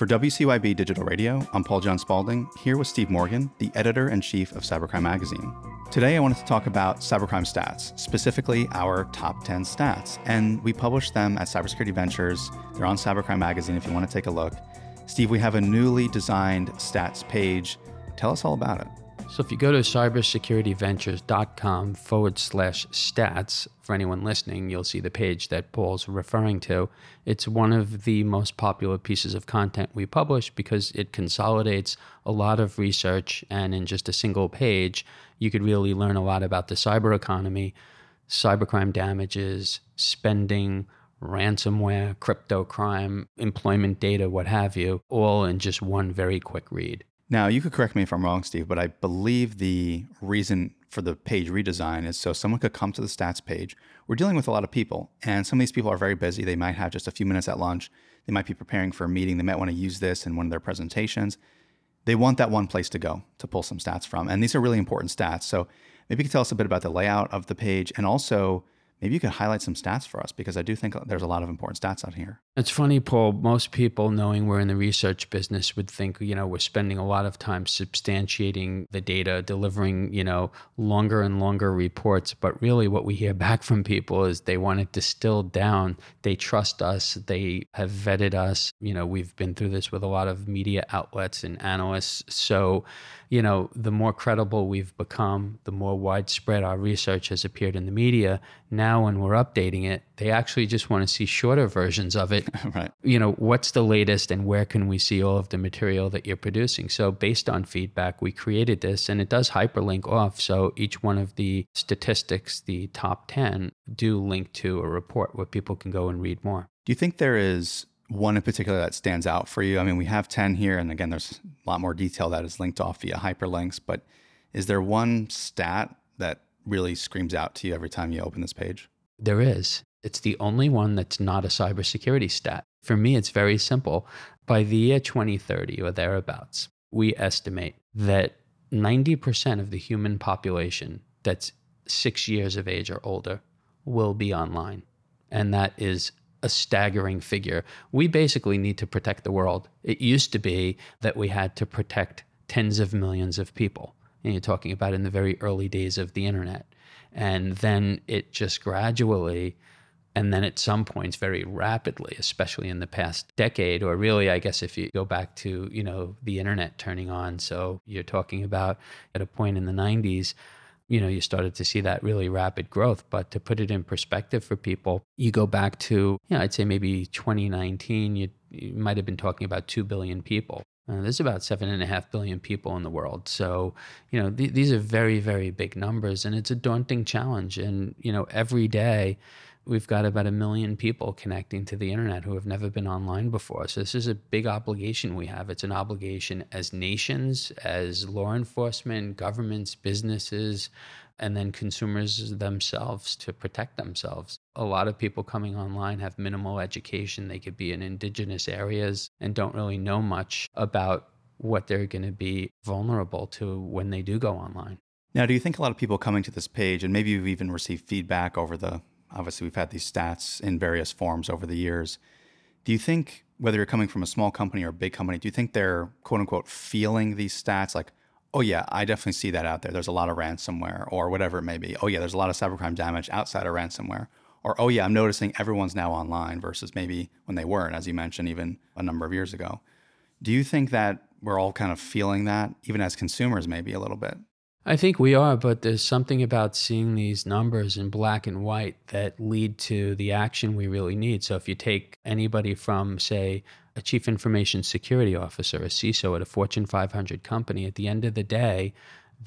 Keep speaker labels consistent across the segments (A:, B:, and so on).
A: For WCYB Digital Radio, I'm Paul John Spalding, here with Steve Morgan, the editor in chief of Cybercrime Magazine. Today, I wanted to talk about cybercrime stats, specifically our top 10 stats. And we publish them at Cybersecurity Ventures. They're on Cybercrime Magazine if you want to take a look. Steve, we have a newly designed stats page. Tell us all about it.
B: So if you go to cybersecurityventures.com forward slash stats, for anyone listening, you'll see the page that Paul's referring to. It's one of the most popular pieces of content we publish because it consolidates a lot of research and in just a single page, you could really learn a lot about the cyber economy, cybercrime damages, spending, ransomware, crypto crime, employment data, what have you, all in just one very quick read.
A: Now, you could correct me if I'm wrong, Steve, but I believe the reason for the page redesign is so someone could come to the stats page. We're dealing with a lot of people, and some of these people are very busy. They might have just a few minutes at lunch. They might be preparing for a meeting. They might want to use this in one of their presentations. They want that one place to go to pull some stats from. And these are really important stats. So maybe you could tell us a bit about the layout of the page and also maybe you could highlight some stats for us because I do think there's a lot of important stats out here.
B: It's funny, Paul. Most people, knowing we're in the research business, would think, you know, we're spending a lot of time substantiating the data, delivering, you know, longer and longer reports. But really, what we hear back from people is they want it distilled down. They trust us. They have vetted us. You know, we've been through this with a lot of media outlets and analysts. So, you know, the more credible we've become, the more widespread our research has appeared in the media. Now, when we're updating it, they actually just want to see shorter versions of it.
A: right.
B: You know, what's the latest and where can we see all of the material that you're producing? So, based on feedback, we created this and it does hyperlink off. So, each one of the statistics, the top 10, do link to a report where people can go and read more.
A: Do you think there is one in particular that stands out for you? I mean, we have 10 here, and again, there's a lot more detail that is linked off via hyperlinks, but is there one stat that really screams out to you every time you open this page?
B: There is. It's the only one that's not a cybersecurity stat. For me, it's very simple. By the year 2030 or thereabouts, we estimate that 90% of the human population that's six years of age or older will be online. And that is a staggering figure. We basically need to protect the world. It used to be that we had to protect tens of millions of people. And you're talking about in the very early days of the internet. And then it just gradually, and then at some points very rapidly, especially in the past decade, or really, I guess if you go back to, you know, the internet turning on. So you're talking about at a point in the 90s, you know, you started to see that really rapid growth. But to put it in perspective for people, you go back to, you know, I'd say maybe 2019, you, you might have been talking about 2 billion people. Uh, there's about seven and a half billion people in the world. So, you know, th- these are very, very big numbers and it's a daunting challenge. And, you know, every day, we've got about a million people connecting to the internet who have never been online before. So this is a big obligation we have. It's an obligation as nations, as law enforcement, governments, businesses, and then consumers themselves to protect themselves. A lot of people coming online have minimal education. They could be in indigenous areas and don't really know much about what they're going to be vulnerable to when they do go online.
A: Now, do you think a lot of people coming to this page, and maybe you've even received feedback over the obviously we've had these stats in various forms over the years. Do you think whether you're coming from a small company or a big company, do you think they're quote unquote feeling these stats like, oh yeah, I definitely see that out there. There's a lot of ransomware or whatever it may be. Oh yeah, there's a lot of cybercrime damage outside of ransomware. Or oh yeah, I'm noticing everyone's now online versus maybe when they weren't, as you mentioned, even a number of years ago. Do you think that we're all kind of feeling that, even as consumers, maybe a little bit?
B: I think we are, but there's something about seeing these numbers in black and white that lead to the action we really need. So if you take anybody from, say, a chief information security officer, a CISO at a Fortune 500 company, at the end of the day,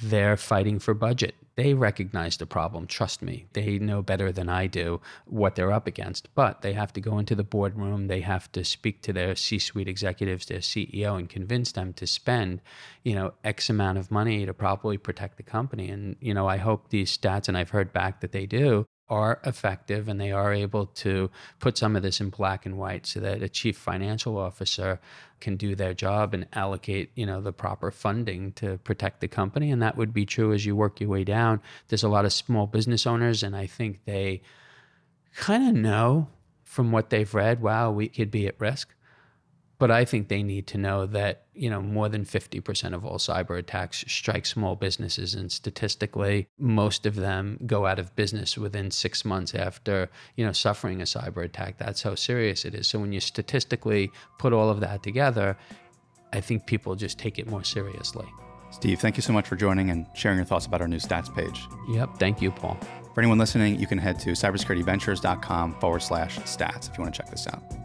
B: they're fighting for budget. They recognize the problem. Trust me, they know better than I do what they're up against. But they have to go into the boardroom. They have to speak to their C-suite executives, their CEO, and convince them to spend, you know, X amount of money to properly protect the company. And you know, I hope these stats, and I've heard back that they do, are effective and they are able to put some of this in black and white so that a chief financial officer can do their job and allocate you know the proper funding to protect the company. And that would be true as you work your way down. There's a lot of small business owners and i think they kind of know from what they've read wow we could be at risk But I think they need to know that, you know, more than 50% of all cyber attacks strike small businesses. And statistically, most of them go out of business within six months after, you know, suffering a cyber attack. That's how serious it is. So when you statistically put all of that together, I think people just take it more seriously.
A: Steve, thank you so much for joining and sharing your thoughts about our new stats page.
B: Yep. Thank you, Paul.
A: For anyone listening, you can head to cybersecurityventures.com forward slash stats if you want to check this out.